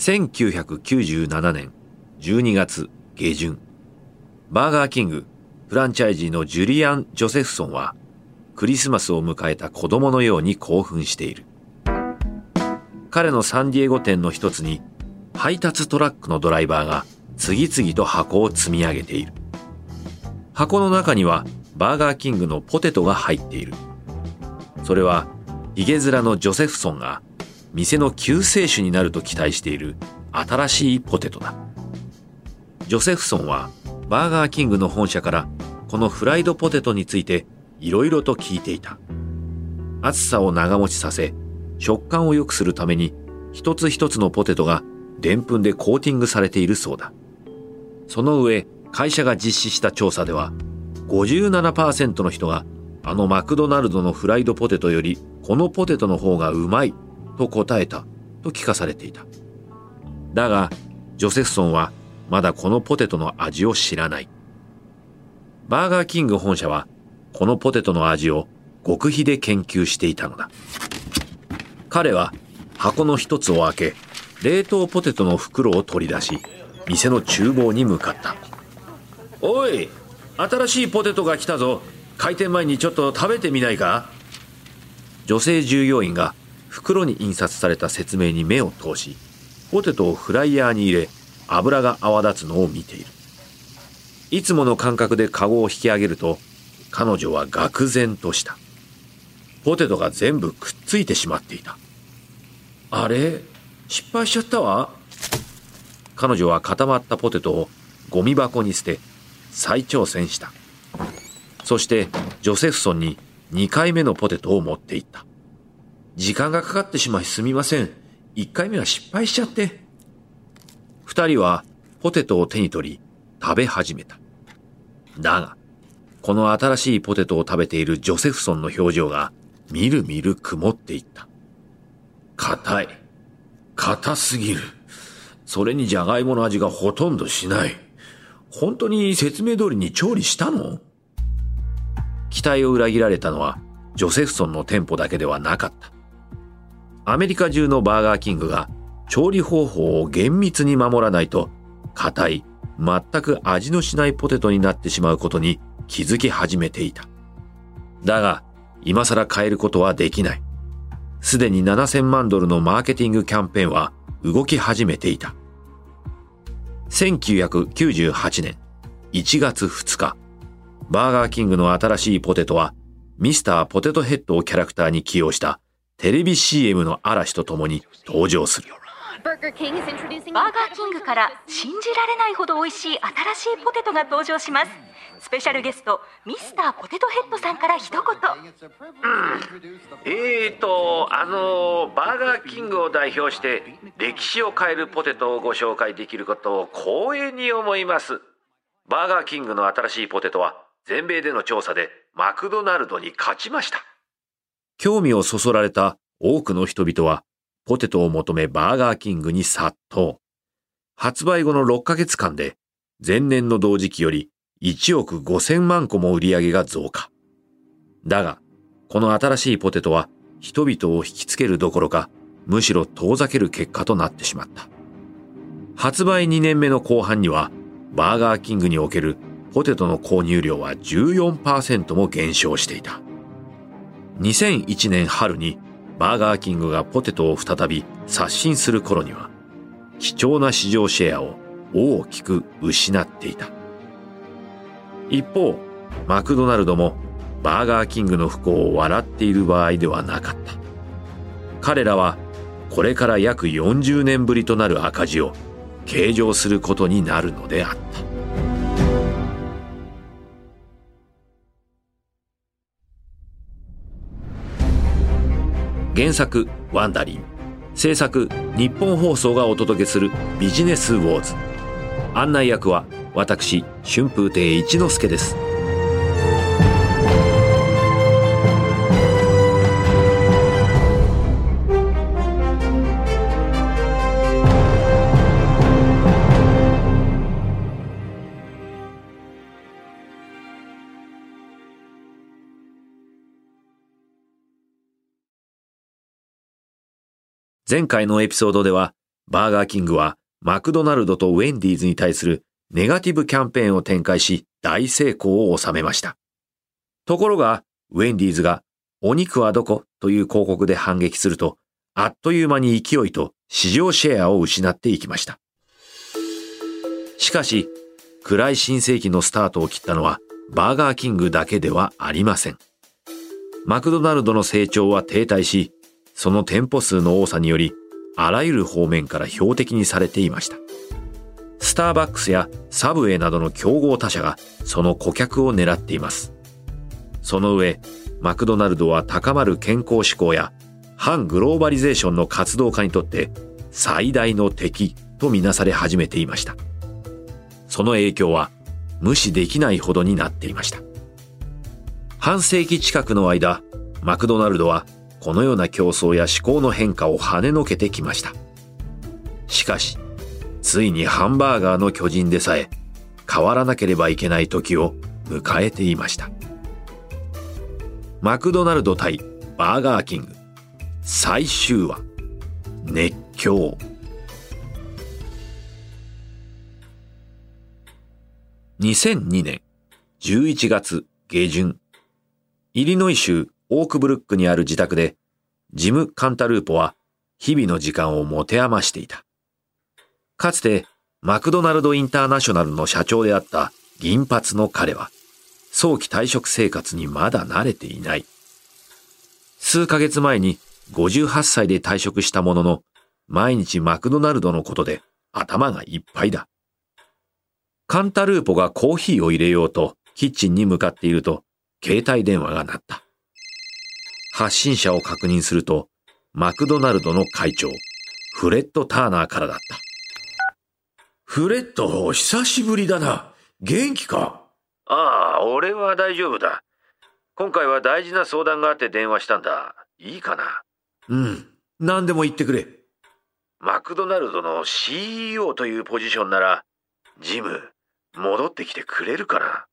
1997年12月下旬、バーガーキングフランチャイジーのジュリアン・ジョセフソンはクリスマスを迎えた子供のように興奮している。彼のサンディエゴ店の一つに配達トラックのドライバーが次々と箱を積み上げている。箱の中にはバーガーキングのポテトが入っている。それはヒゲ面のジョセフソンが店の救世主になると期待している新しいポテトだ。ジョセフソンはバーガーキングの本社からこのフライドポテトについていろいろと聞いていた。暑さを長持ちさせ、食感を良くするために一つ一つのポテトがでんぷんでコーティングされているそうだ。その上、会社が実施した調査では、57%の人があのマクドナルドのフライドポテトよりこのポテトの方がうまいと答えたと聞かされていた。だが、ジョセフソンはまだこのポテトの味を知らない。バーガーキング本社はこのポテトの味を極秘で研究していたのだ。彼は箱の一つを開け、冷凍ポテトの袋を取り出し、店の厨房に向かった。おい、新しいポテトが来たぞ。開店前にちょっと食べてみないか？女性従業員が袋に印刷された説明に目を通し、ポテトをフライヤーに入れ、油が泡立つのを見ている。いつもの感覚でカゴを引き上げると、彼女は愕然とした。ポテトが全部くっついてしまっていた。あれ？失敗しちゃったわ？彼女は固まったポテトをゴミ箱に捨て、再挑戦した。そして、ジョセフソンに2回目のポテトを持っていった。時間がかかってしまいすみません。1回目は失敗しちゃって。二人はポテトを手に取り食べ始めた。だが、この新しいポテトを食べているジョセフソンの表情がみるみる曇っていった。硬い。硬すぎる。それにじゃがいもの味がほとんどしない。本当に説明通りに調理したの？期待を裏切られたのはジョセフソンの店舗だけではなかった。アメリカ中のバーガーキングが調理方法を厳密に守らないと硬い、全く味のしないポテトになってしまうことに気づき始めていた。だが、今更変えることはできない。すでに7000万ドルのマーケティングキャンペーンは動き始めていた。1998年1月2日、バーガーキングの新しいポテトはミスターポテトヘッドをキャラクターに起用したテレビ CM の嵐とともに登場する。バーガーキングから信じられないほど美味しい新しいポテトが登場します。スペシャルゲストミスターポテトヘッドさんから一言、うん、えーとあのバーガーキングを代表して歴史を変えるポテトをご紹介できることを光栄に思います。バーガーキングの新しいポテトは全米での調査でマクドナルドに勝ちました興味をそそられた多くの人々はポテトを求めバーガーキングに殺到。発売後の6ヶ月間で前年の同時期より1億5000万個も売り上げが増加。だが、この新しいポテトは人々を引きつけるどころか、むしろ遠ざける結果となってしまった。発売2年目の後半には、バーガーキングにおけるポテトの購入量は14%も減少していた。2001年春にバーガーキングがポテトを再び刷新する頃には、貴重な市場シェアを大きく失っていた。一方、マクドナルドもバーガーキングの不幸を笑っている場合ではなかった。彼らはこれから約40年ぶりとなる赤字を計上することになるのであった。原作ワンダリン。制作日本放送がお届けするビジネスウォーズ。案内役は私春風亭一之輔です。前回のエピソードでは、バーガーキングはマクドナルドとウェンディーズに対するネガティブキャンペーンを展開し大成功を収めました。ところが、ウェンディーズがお肉はどこという広告で反撃すると、あっという間に勢いと市場シェアを失っていきました。しかし、暗い新世紀のスタートを切ったのはバーガーキングだけではありません。マクドナルドの成長は停滞し、その店舗数の多さにより、あらゆる方面から標的にされていました。スターバックスやサブウェイなどの競合他社がその顧客を狙っています。その上、マクドナルドは高まる健康志向や反グローバリゼーションの活動家にとって最大の敵とみなされ始めていました。その影響は無視できないほどになっていました。半世紀近くの間、マクドナルドはこのような競争や思考の変化を跳ねのけてきました。しかし、ついにハンバーガーの巨人でさえ変わらなければいけない時を迎えていました。マクドナルド対バーガーキング最終話熱狂2002年11月下旬、イリノイ州オークブルックにある自宅で、ジム・カンタルーポは日々の時間を持て余していた。かつてマクドナルドインターナショナルの社長であった銀髪の彼は、早期退職生活にまだ慣れていない。数ヶ月前に58歳で退職したものの、毎日マクドナルドのことで頭がいっぱいだ。カンタルーポがコーヒーを入れようとキッチンに向かっていると、携帯電話が鳴った。発信者を確認すると、マクドナルドの会長、フレッド・ターナーからだった。フレッド、久しぶりだな。元気か？ああ、俺は大丈夫だ。今回は大事な相談があって電話したんだ。いいかな？うん。何でも言ってくれ。マクドナルドの CEO というポジションなら、ジム、戻ってきてくれるかな？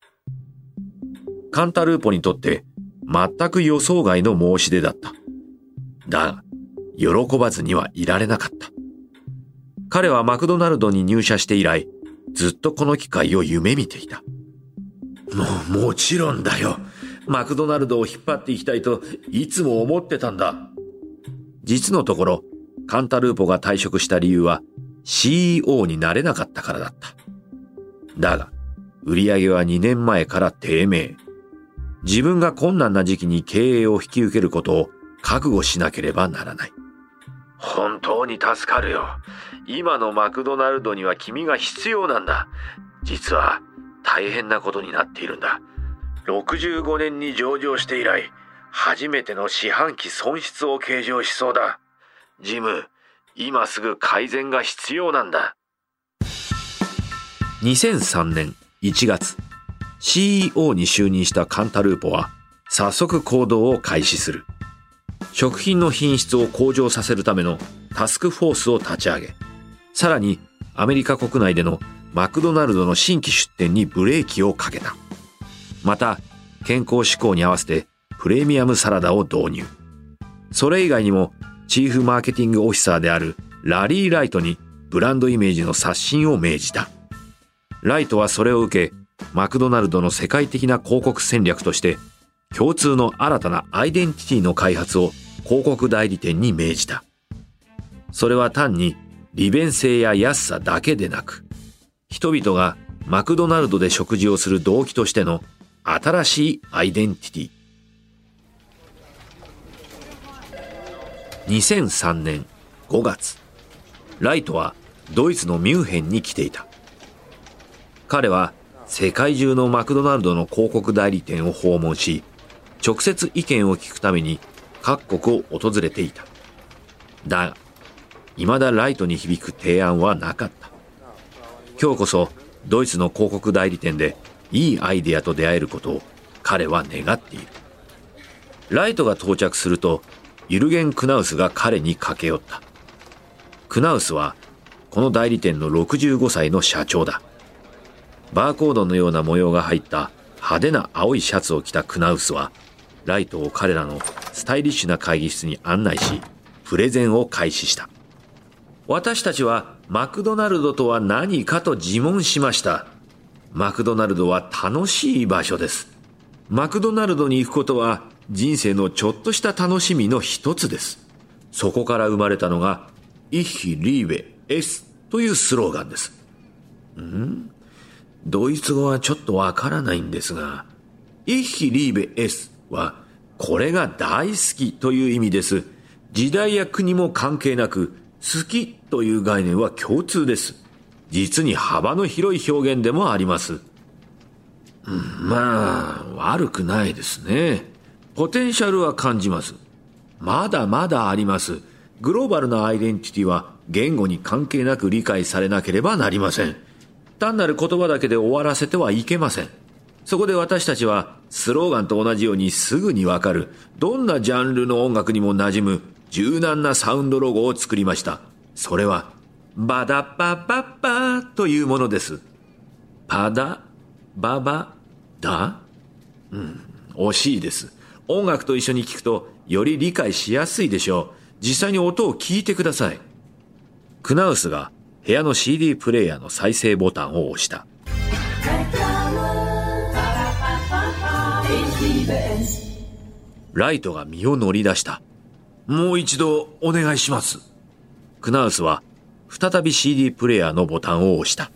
カンタルーポにとって全く予想外の申し出だった。だが、喜ばずにはいられなかった。彼はマクドナルドに入社して以来、ずっとこの機会を夢見ていた。も、もちろんだよ。マクドナルドを引っ張っていきたいといつも思ってたんだ。実のところ、カンタルーポが退職した理由は CEO になれなかったからだった。だが、売り上げは2年前から低迷。自分が困難な時期に経営を引き受けることを覚悟しなければならない。本当に助かるよ。今のマクドナルドには君が必要なんだ。実は大変なことになっているんだ。65年に上場して以来、初めての四半期損失を計上しそうだ。ジム、今すぐ改善が必要なんだ。2003年1月、CEO に就任したカンタルーポは、早速行動を開始する。食品の品質を向上させるためのタスクフォースを立ち上げ、さらにアメリカ国内でのマクドナルドの新規出店にブレーキをかけた。また、健康志向に合わせてプレミアムサラダを導入。それ以外にも、チーフマーケティングオフィサーであるラリー・ライトにブランドイメージの刷新を命じた。ライトはそれを受け、マクドナルドの世界的な広告戦略として、共通の新たなアイデンティティの開発を広告代理店に命じた。それは単に利便性や安さだけでなく、人々がマクドナルドで食事をする動機としての新しいアイデンティティ。2003年5月、ライトはドイツのミュンヘンに来ていた。彼は世界中のマクドナルドの広告代理店を訪問し、直接意見を聞くために各国を訪れていた。だが、未だライトに響く提案はなかった。今日こそドイツの広告代理店でいいアイデアと出会えることを彼は願っている。ライトが到着すると、ユルゲン・クナウスが彼に駆け寄った。クナウスは、この代理店の65歳の社長だ。バーコードのような模様が入った派手な青いシャツを着たクナウスは、ライトを彼らのスタイリッシュな会議室に案内し、プレゼンを開始した。私たちはマクドナルドとは何かと自問しました。マクドナルドは楽しい場所です。マクドナルドに行くことは人生のちょっとした楽しみの一つです。そこから生まれたのが、イッヒリーベエスというスローガンです。ん？ドイツ語はちょっとわからないんですが、イッヒリーベエスは、これが大好きという意味です。時代や国も関係なく、好きという概念は共通です。実に幅の広い表現でもあります。うん、まあ、悪くないですね。ポテンシャルは感じます。まだまだあります。グローバルなアイデンティティは言語に関係なく理解されなければなりません。単なる言葉だけで終わらせてはいけません。そこで私たちはスローガンと同じようにすぐにわかる、どんなジャンルの音楽にも馴染む柔軟なサウンドロゴを作りました。それは、バダパパパというものです。パダ、ババ、ダうん、惜しいです。音楽と一緒に聴くとより理解しやすいでしょう。実際に音を聞いてください。クナウスが部屋の CD プレイヤーの再生ボタンを押した。ライトが身を乗り出した。もう一度お願いします。クナウスは再び CD プレイヤーのボタンを押した。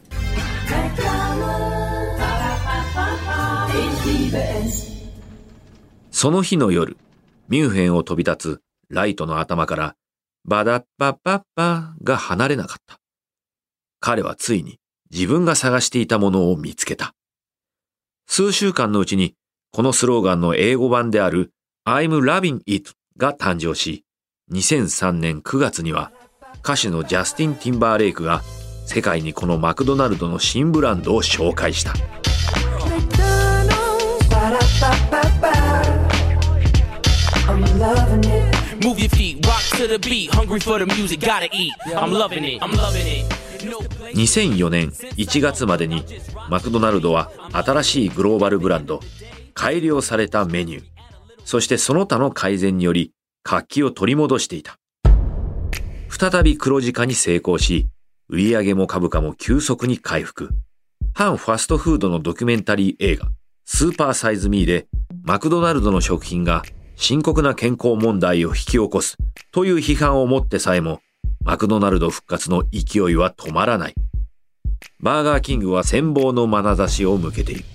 その日の夜、ミュンヘンを飛び立つライトの頭からバダッパッパッパが離れなかった。彼はついに自分が探していたものを見つけた。数週間のうちにこのスローガンの英語版である I'm loving it が誕生し、2003年9月には歌手のジャスティン・ティンバーレイクが世界にこのマクドナルドの新ブランドを紹介した。Move your feet, rock to the beat, hungry for the music, gotta eat. I'm loving it, I'm loving it. 2004年1月までにマクドナルドは新しいグローバルブランド改良されたメニュー。そしてその他の改善により活気を取り戻していた。再び黒字化に成功し売上も株価も急速に回復。反ファストフードのドキュメンタリー映画スーパーサイズミーでマクドナルドの食品が深刻な健康問題を引き起こすという批判を持ってさえも、マクドナルド復活の勢いは止まらない。バーガーキングは羨望の眼差しを向けている。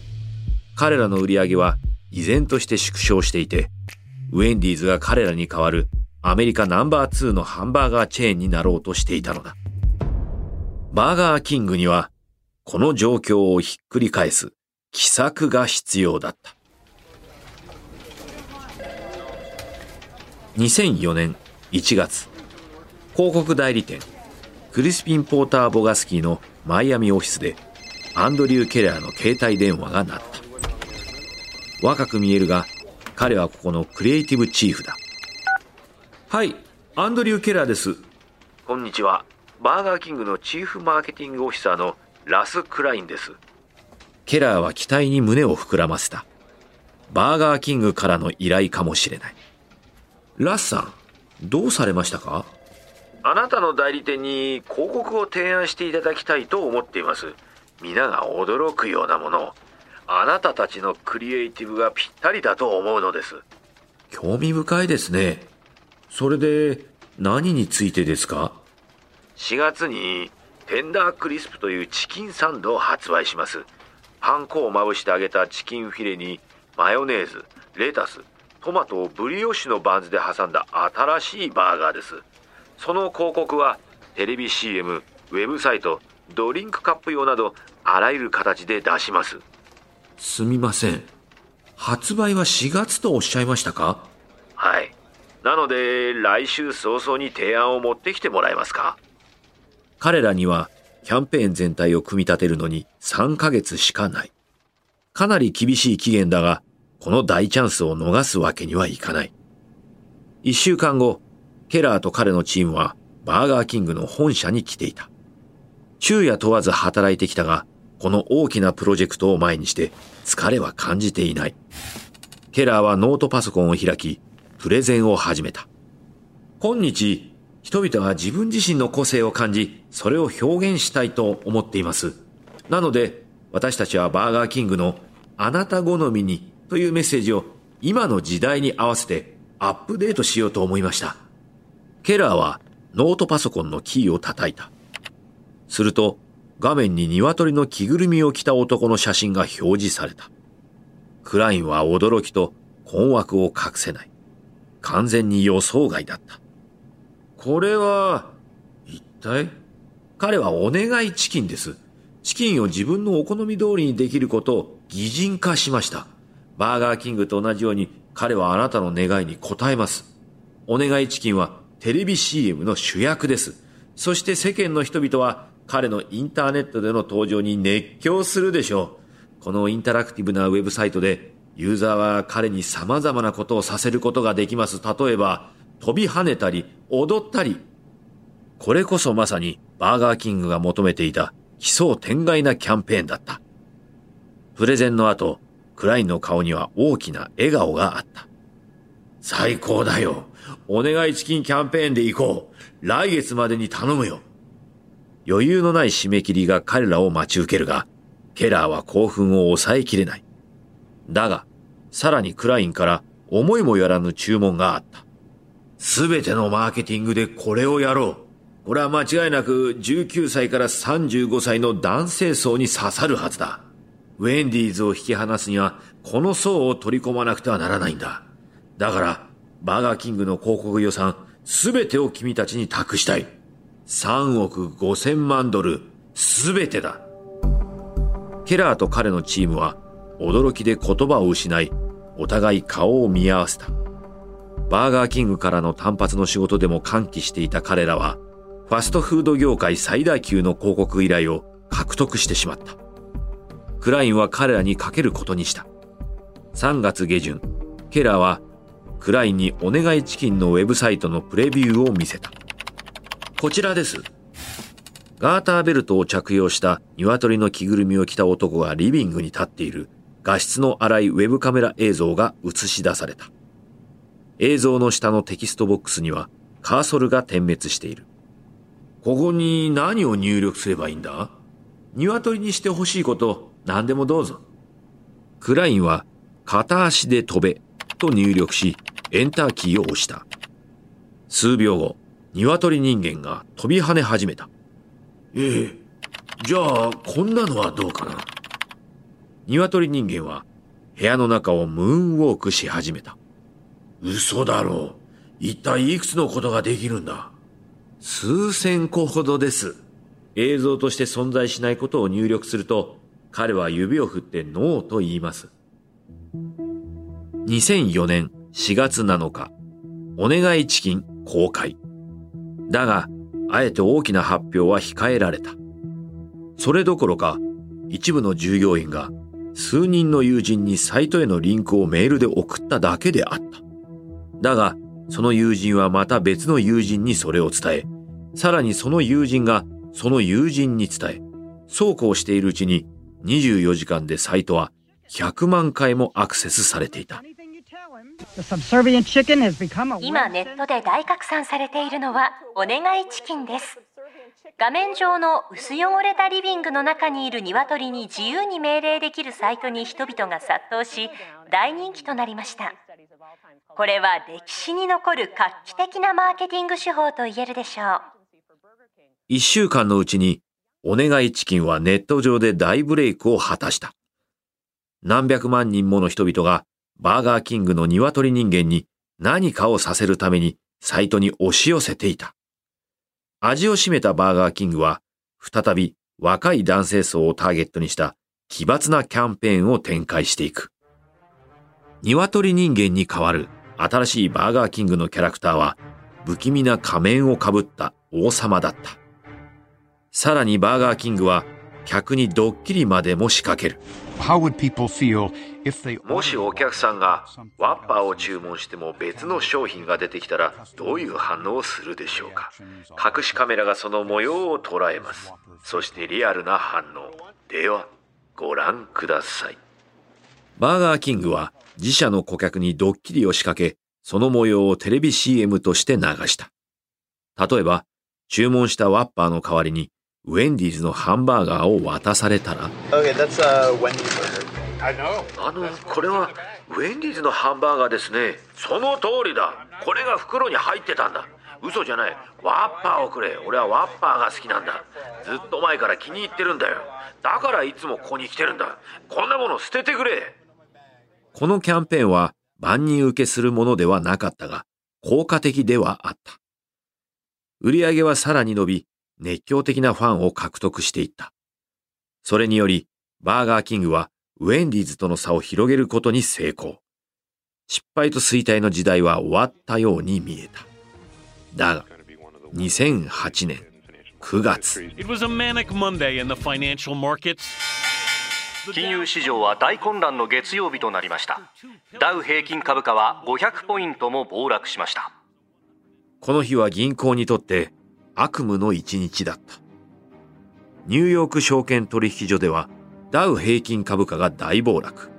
彼らの売り上げは依然として縮小していて、ウェンディーズが彼らに代わるアメリカナンバー2のハンバーガーチェーンになろうとしていたのだ。バーガーキングには、この状況をひっくり返す奇策が必要だった。2004年1月、広告代理店、クリスピン・ポーター・ボガスキーのマイアミオフィスで、アンドリュー・ケラーの携帯電話が鳴った。若く見えるが、彼はここのクリエイティブチーフだ。はい、アンドリュー・ケラーです。こんにちは。バーガーキングのチーフマーケティングオフィサーのラス・クラインです。ケラーは期待に胸を膨らませた。バーガーキングからの依頼かもしれない。ラッさん、どうされましたか？あなたの代理店に広告を提案していただきたいと思っています。皆が驚くようなものを。あなたたちのクリエイティブがぴったりだと思うのです。興味深いですね。それで、何についてですか ?4 月に、テンダークリスプというチキンサンドを発売します。パン粉をまぶして揚げたチキンフィレに、マヨネーズ、レタス、トマトをブリオッシュのバンズで挟んだ新しいバーガーですその広告はテレビ CM ウェブサイトドリンクカップ用などあらゆる形で出します。すみません。発売は4月とおっしゃいましたか？はい。なので来週早々に提案を持ってきてもらえますか？彼らにはキャンペーン全体を組み立てるのに3ヶ月しかない。かなり厳しい期限だがこの大チャンスを逃すわけにはいかない。一週間後、ケラーと彼のチームはバーガーキングの本社に来ていた。昼夜問わず働いてきたが、この大きなプロジェクトを前にして疲れは感じていない。ケラーはノートパソコンを開き、プレゼンを始めた。今日、人々は自分自身の個性を感じ、それを表現したいと思っています。なので、私たちはバーガーキングのあなた好みにというメッセージを今の時代に合わせてアップデートしようと思いました。ケラーはノートパソコンのキーを叩いた。すると画面に鶏の着ぐるみを着た男の写真が表示された。クラインは驚きと困惑を隠せない。完全に予想外だった。これは、一体？彼はお願いチキンです。チキンを自分のお好み通りにできることを擬人化しました。バーガーキングと同じように彼はあなたの願いに応えます。お願いチキンはテレビ CM の主役です。そして世間の人々は彼のインターネットでの登場に熱狂するでしょう。このインタラクティブなウェブサイトでユーザーは彼に様々なことをさせることができます。例えば、飛び跳ねたり、踊ったり。これこそまさにバーガーキングが求めていた奇想天外なキャンペーンだった。プレゼンの後、クラインの顔には大きな笑顔があった。最高だよ。お願いチキンキャンペーンで行こう。来月までに頼むよ。余裕のない締め切りが彼らを待ち受けるが、ケラーは興奮を抑えきれない。だが、さらにクラインから思いもよらぬ注文があった。すべてのマーケティングでこれをやろう。これは間違いなく19歳から35歳の男性層に刺さるはずだ。ウェンディーズを引き離すには、この層を取り込まなくてはならないんだ。だから、バーガーキングの広告予算、すべてを君たちに託したい。3億5千万ドル、すべてだ。ケラーと彼のチームは、驚きで言葉を失い、お互い顔を見合わせた。バーガーキングからの単発の仕事でも歓喜していた彼らは、ファストフード業界最大級の広告依頼を獲得してしまった。クラインは彼らにかけることにした。3月下旬、ケラーはクラインにお願いチキンのウェブサイトのプレビューを見せた。こちらです。ガーターベルトを着用した鶏の着ぐるみを着た男がリビングに立っている画質の荒いウェブカメラ映像が映し出された。映像の下のテキストボックスにはカーソルが点滅している。ここに何を入力すればいいんだ？鶏にしてほしいこと何でもどうぞ。クラインは片足で飛べと入力し、エンターキーを押した。数秒後、鶏人間が飛び跳ね始めた。ええ、じゃあ、こんなのはどうかな？鶏人間は部屋の中をムーンウォークし始めた。嘘だろう。一体いくつのことができるんだ？数千個ほどです。映像として存在しないことを入力すると、彼は指を振ってノーと言います。2004年4月7日、お願いチキン公開。だが、あえて大きな発表は控えられた。それどころか、一部の従業員が数人の友人にサイトへのリンクをメールで送っただけであった。だが、その友人はまた別の友人にそれを伝え、さらにその友人がその友人に伝え、そうこうしているうちに24時間でサイトは100万回もアクセスされていた。今ネットで大拡散されているのはお願いチキンです。画面上の薄汚れたリビングの中にいる鶏に自由に命令できるサイトに人々が殺到し大人気となりましたこれは歴史に残る画期的なマーケティング手法と言えるでしょう1週間のうちにお願いチキンはネット上で大ブレイクを果たした。何百万人もの人々がバーガーキングの鶏人間に何かをさせるためにサイトに押し寄せていた。味を占めたバーガーキングは再び若い男性層をターゲットにした奇抜なキャンペーンを展開していく。鶏人間に代わる新しいバーガーキングのキャラクターは不気味な仮面をかぶった王様だった。さらにバーガーキングは客にドッキリまでも仕掛ける。もしお客さんがワッパーを注文しても別の商品が出てきたらどういう反応をするでしょうか隠しカメラがその模様を捉えます。そしてリアルな反応。では、ご覧ください。バーガーキングは自社の顧客にドッキリを仕掛け、その模様をテレビ CM として流した。例えば、注文したワッパーの代わりに、ウェンディーズのハンバーガーを渡されたら、Okay, that's a Wendy's burger. I know. あの、これは、ウェンディーズのハンバーガーですね。その通りだ。これが袋に入ってたんだ。嘘じゃない。ワッパーをくれ。俺はワッパーが好きなんだ。ずっと前から気に入ってるんだよ。だからいつもここに来てるんだ。こんなもの捨ててくれ。このキャンペーンは万人受けするものではなかったが、効果的ではあった。売り上げはさらに伸び、熱狂的なファンを獲得していった。それにより、バーガーキングはウェンディーズとの差を広げることに成功。失敗と衰退の時代は終わったように見えた。だが、2008年9月、It was a manic Monday in the financial markets. 金融市場は大混乱の月曜日となりましたダウ平均株価は500ポイントも暴落しましたこの日は銀行にとって悪夢の一日だった。ニューヨーク証券取引所ではダウ平均株価が大暴落。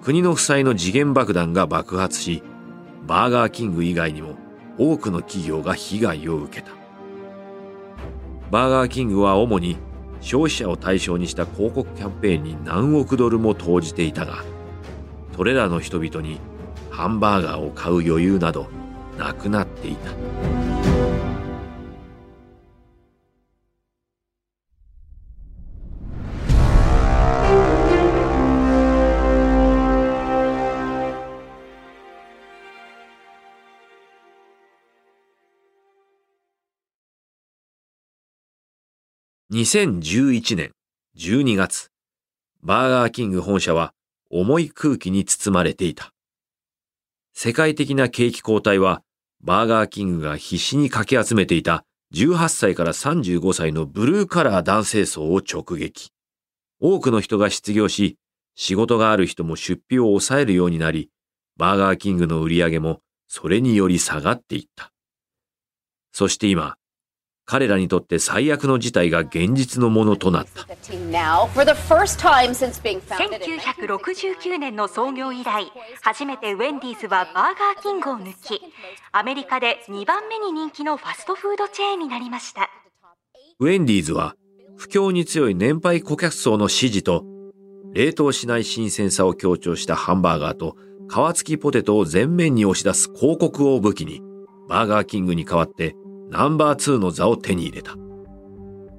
国の負債の時限爆弾が爆発し、バーガーキング以外にも多くの企業が被害を受けた。バーガーキングは主に消費者を対象にした広告キャンペーンに何億ドルも投じていたが、それらの人々にハンバーガーを買う余裕などなくなっていた。2011年12月、バーガーキング本社は重い空気に包まれていた。世界的な景気後退は、バーガーキングが必死にかき集めていた18歳から35歳のブルーカラー男性層を直撃。多くの人が失業し、仕事がある人も出費を抑えるようになり、バーガーキングの売り上げもそれにより下がっていった。そして今、彼らにとって最悪の事態が現実のものとなった。now for the first time since being founded in 1969年の創業以来初めてウェンディーズはバーガーキングを抜きアメリカで2番目に人気のファストフードチェーンになりましたウェンディーズは不況に強い年配顧客層の支持と冷凍しない新鮮さを強調したハンバーガーと皮付きポテトを前面に押し出す広告を武器にバーガーキングに代わってナンバー2の座を手に入れた。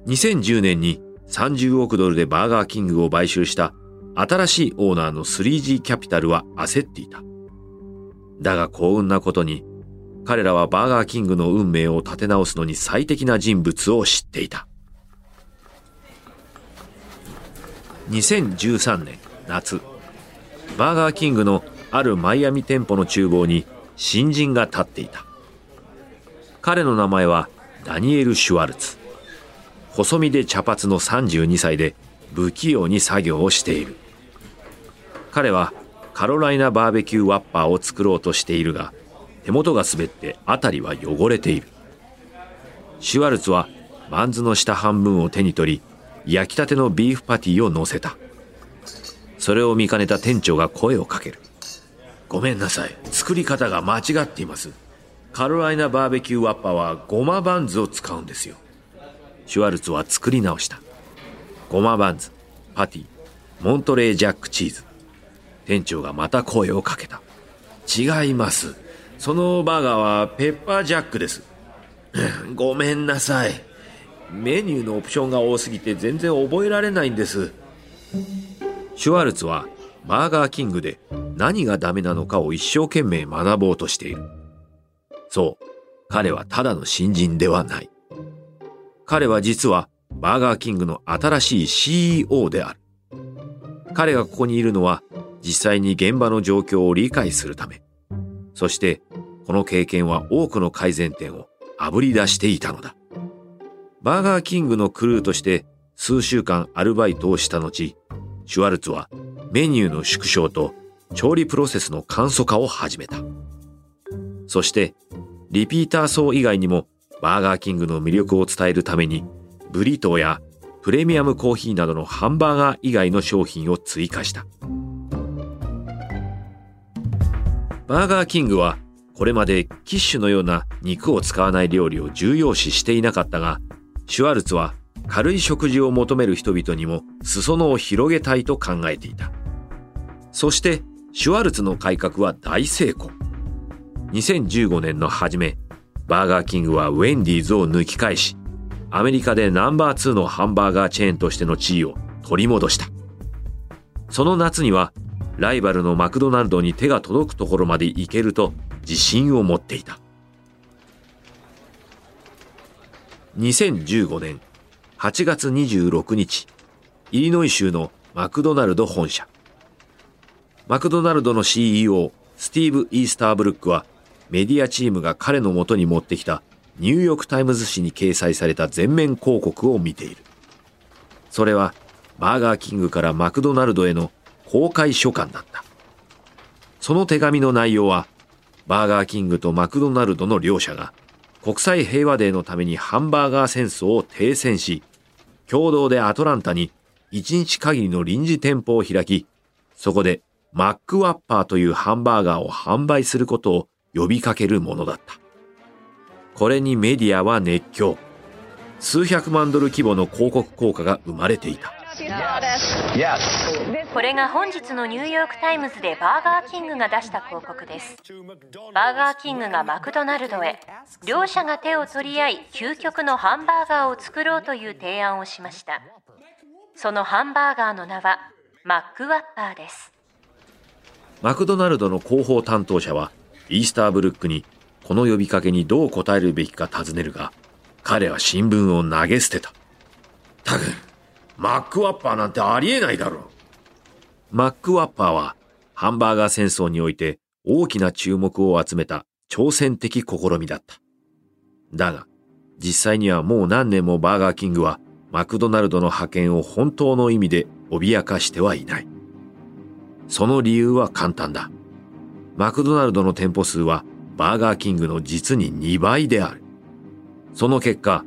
2010年に30億ドルでバーガーキングを買収した新しいオーナーの 3G キャピタルは焦っていた。だが幸運なことに彼らはバーガーキングの運命を立て直すのに最適な人物を知っていた。2013年夏、バーガーキングのあるマイアミ店舗の厨房に新人が立っていた。彼の名前はダニエル・シュワルツ。細身で茶髪の32歳で不器用に作業をしている。彼はカロライナバーベキューワッパーを作ろうとしているが、手元が滑って辺りは汚れている。シュワルツはバンズの下半分を手に取り、焼きたてのビーフパティを乗せた。それを見かねた店長が声をかける。ごめんなさい。作り方が間違っています。カロライナバーベキューワッパーはゴマバンズを使うんですよ。シュワルツは作り直した。ゴマバンズ、パティ、モントレージャックチーズ。店長がまた声をかけた。違います。そのバーガーはペッパージャックです。ごめんなさい。メニューのオプションが多すぎて全然覚えられないんです。シュワルツはバーガーキングで何がダメなのかを一生懸命学ぼうとしている。そう、彼はただの新人ではない。彼は実はバーガーキングの新しい CEO である。彼がここにいるのは実際に現場の状況を理解するため。そしてこの経験は多くの改善点をあぶり出していたのだ。バーガーキングのクルーとして数週間アルバイトをした後、シュワルツはメニューの縮小と調理プロセスの簡素化を始めた。そして、リピーター層以外にもバーガーキングの魅力を伝えるために、ブリトーやプレミアムコーヒーなどのハンバーガー以外の商品を追加した。バーガーキングは、これまでキッシュのような肉を使わない料理を重要視していなかったが、シュワルツは軽い食事を求める人々にも裾野を広げたいと考えていた。そしてシュワルツの改革は大成功。2015年の初め、バーガーキングはウェンディーズを抜き返し、アメリカでナンバー2のハンバーガーチェーンとしての地位を取り戻した。その夏には、ライバルのマクドナルドに手が届くところまで行けると自信を持っていた。2015年8月26日、イリノイ州のマクドナルド本社。マクドナルドの CEO、スティーブ・イースターブルックはメディアチームが彼の元に持ってきたニューヨークタイムズ紙に掲載された全面広告を見ている。それはバーガーキングからマクドナルドへの公開書簡だった。その手紙の内容は、バーガーキングとマクドナルドの両者が国際平和デーのためにハンバーガー戦争を停戦し、共同でアトランタに1日限りの臨時店舗を開き、そこでマックワッパーというハンバーガーを販売することを呼びかけるものだった。これにメディアは熱狂。数百万ドル規模の広告効果が生まれていた。これが本日のニューヨーク・タイムズでバーガーキングが出した広告です。バーガーキングがマクドナルドへ、両社が手を取り合い、究極のハンバーガーを作ろうという提案をしました。そのハンバーガーの名は、マックワッパーです。マクドナルドの広報担当者は、イースターブルックにこの呼びかけにどう答えるべきか尋ねるが、彼は新聞を投げ捨てた。たく、マックワッパーなんてありえないだろう。マックワッパーは、ハンバーガー戦争において大きな注目を集めた挑戦的試みだった。だが、実際にはもう何年もバーガーキングはマクドナルドの覇権を本当の意味で脅かしてはいない。その理由は簡単だ。マクドナルドの店舗数はバーガーキングの実に2倍である。その結果、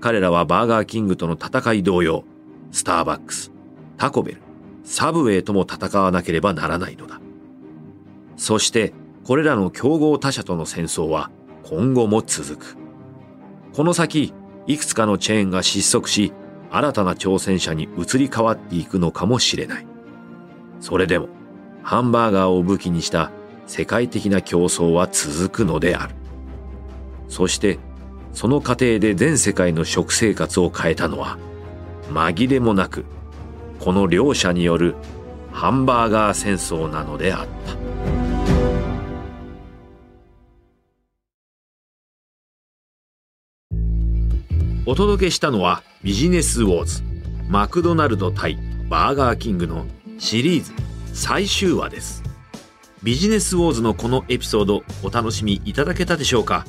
彼らはバーガーキングとの戦い同様、スターバックス、タコベル、サブウェイとも戦わなければならないのだ。そして、これらの競合他社との戦争は今後も続く。この先、いくつかのチェーンが失速し、新たな挑戦者に移り変わっていくのかもしれない。それでも、ハンバーガーを武器にした世界的な競争は続くのである。そして、その過程で全世界の食生活を変えたのは、紛れもなく、この両者によるハンバーガー戦争なのであった。お届けしたのはビジネスウォーズマクドナルド対バーガーキングのシリーズ最終話です。ビジネスウォーズのこのエピソードお楽しみいただけたでしょうか？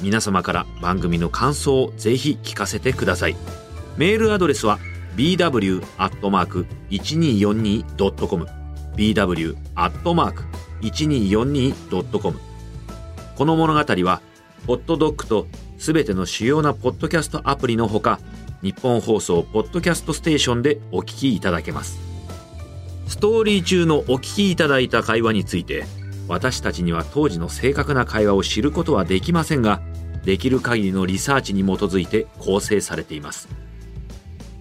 皆様から番組の感想をぜひ聞かせてください。メールアドレスは bw.1242.com bw.1242.com この物語はホットドッグとすべての主要なポッドキャストアプリのほか日本放送ポッドキャストステーションでお聞きいただけます。ストーリー中のお聞きいただいた会話について私たちには当時の正確な会話を知ることはできませんができる限りのリサーチに基づいて構成されています。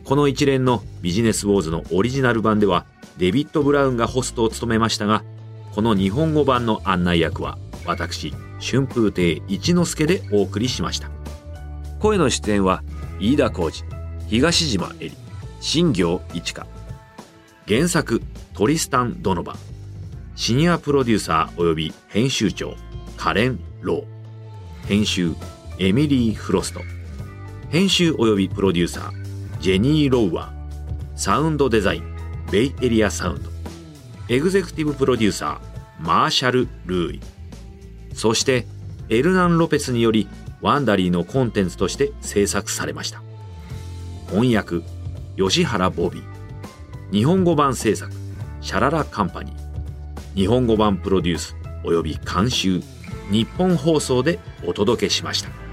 この一連のビジネスウォーズのオリジナル版ではデビッド・ブラウンがホストを務めましたがこの日本語版の案内役は私春風亭一之輔でお送りしました。声の出演は飯田浩二東島恵里新行一華。原作トリスタン・ドノバ。シニアプロデューサー及び編集長カレン・ロー。編集エミリー・フロスト。編集及びプロデューサージェニー・ロウワー。サウンドデザインベイエリアサウンド。エグゼクティブプロデューサーマーシャル・ルーイ。そしてエルナン・ロペスによりワンダリーのコンテンツとして制作されました。翻訳吉原ボビー。日本語版制作シャララカンパニー日本語版プロデュースおよび監修ニッポン放送でお届けしました。